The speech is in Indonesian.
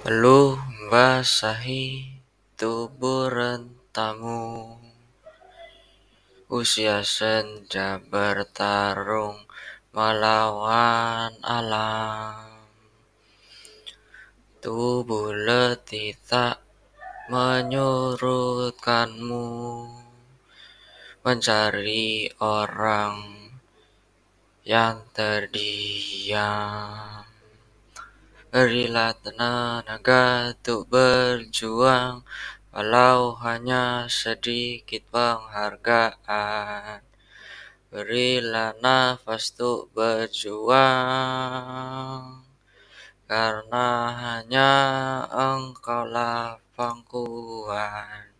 Peluh membasahi tubuh rentamu, usia senja bertarung melawan alam. Tubuh letih tak menyurutkanmu, mencari orang yang terdiam. Berilah tenaga untuk berjuang, walau hanya sedikit penghargaan. Berilah nafas untuk berjuang, karena hanya engkaulah pangkuan.